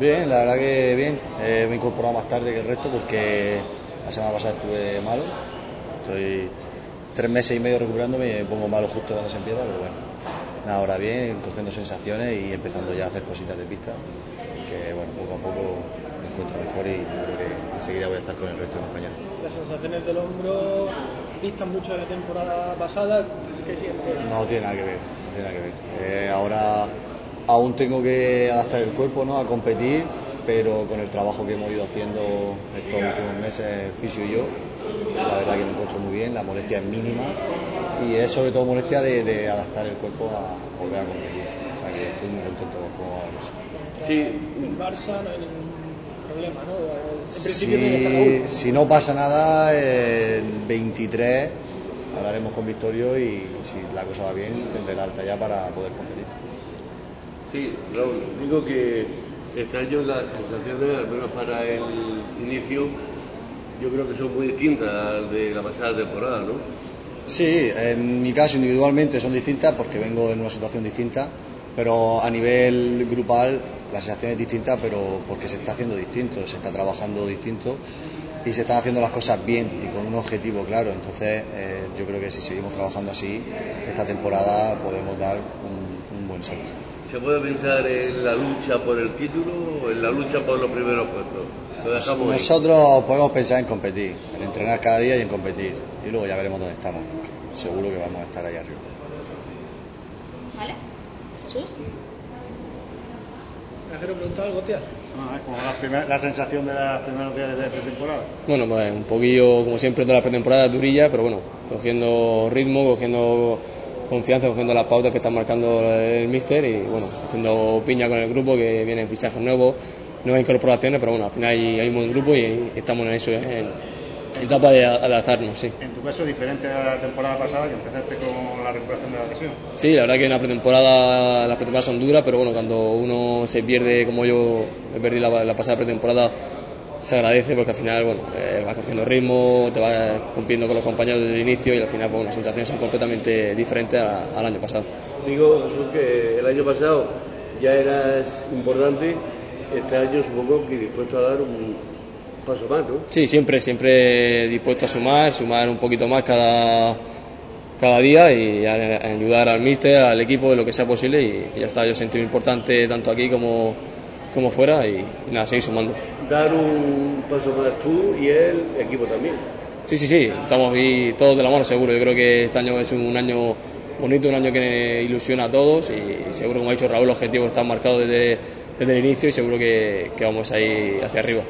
Bien, la verdad que bien. Eh, me he incorporado más tarde que el resto porque la semana pasada estuve malo. Estoy tres meses y medio recuperándome y me pongo malo justo cuando se empieza, pero bueno. Ahora bien, cogiendo sensaciones y empezando ya a hacer cositas de pista. Que bueno, poco a poco me encuentro mejor y creo que enseguida voy a estar con el resto de compañeros. Las sensaciones del hombro distan mucho de la temporada pasada. ¿Qué sientes? No tiene nada que ver, no tiene nada que ver. Eh, ahora aún tengo que adaptar el cuerpo ¿no? a competir, pero con el trabajo que hemos ido haciendo estos últimos meses, Fisio y yo, la verdad que me encuentro muy bien, la molestia es mínima y es sobre todo molestia de, de adaptar el cuerpo a volver a competir. O sea que estoy muy contento con cómo va la cosa. Sí. El Barça no hay ningún problema, ¿no? En principio tiene que estar Si, si no pasa nada, el 23 hablaremos con Victorio y si la cosa va bien, tendré la alta ya para poder competir. Sí, Raúl, digo que este año las sensaciones, al menos para el inicio, yo creo que son muy distintas de la pasada temporada, ¿no? Sí, en mi caso individualmente son distintas porque vengo en una situación distinta, pero a nivel grupal la sensación es distinta, pero porque se está haciendo distinto, se está trabajando distinto y se están haciendo las cosas bien y con un objetivo claro. Entonces, eh, yo creo que si seguimos trabajando así, esta temporada podemos dar un, un buen salto. ¿Se puede pensar en la lucha por el título o en la lucha por los primeros puestos? Lo ahí. Nosotros podemos pensar en competir, en entrenar cada día y en competir. Y luego ya veremos dónde estamos. Seguro que vamos a estar ahí arriba. ¿Vale? ¿Jesús? ¿Quiero preguntar algo, tía? Ah, como la, primer- la sensación de los primeros días de pretemporada. Bueno, pues un poquillo, como siempre, toda la pretemporada durilla, pero bueno, cogiendo ritmo, cogiendo confianza, cogiendo las pautas que está marcando el míster y bueno, haciendo piña con el grupo que vienen fichajes nuevos, nuevas incorporaciones, pero bueno, al final hay, hay un buen grupo y estamos en eso, en etapa de adaptarnos, sí. En tu caso, diferente a la temporada pasada, que empezaste con la recuperación de la lesión. Sí, la verdad que en la pretemporada, las pretemporadas son duras, pero bueno, cuando uno se pierde como yo me perdí la, la pasada pretemporada, se agradece porque al final, bueno, eh, vas cogiendo ritmo, te vas compitiendo con los compañeros desde el inicio y al final, pues, las sensaciones son completamente diferentes a- al año pasado. Digo, Jesús, que el año pasado ya eras importante, este año supongo que dispuesto a dar un paso más, ¿no? Sí, siempre, siempre dispuesto a sumar, sumar un poquito más cada, cada día y a, a ayudar al míster, al equipo, de lo que sea posible y, y ya está, yo sentí importante tanto aquí como, como fuera y, y nada, seguir sumando. Dar un paso más tú y el equipo también. Sí, sí, sí, estamos ahí todos de la mano seguro, yo creo que este año es un año bonito, un año que ilusiona a todos y seguro, como ha dicho Raúl, los objetivos están marcados desde, desde el inicio y seguro que, que vamos a ir hacia arriba.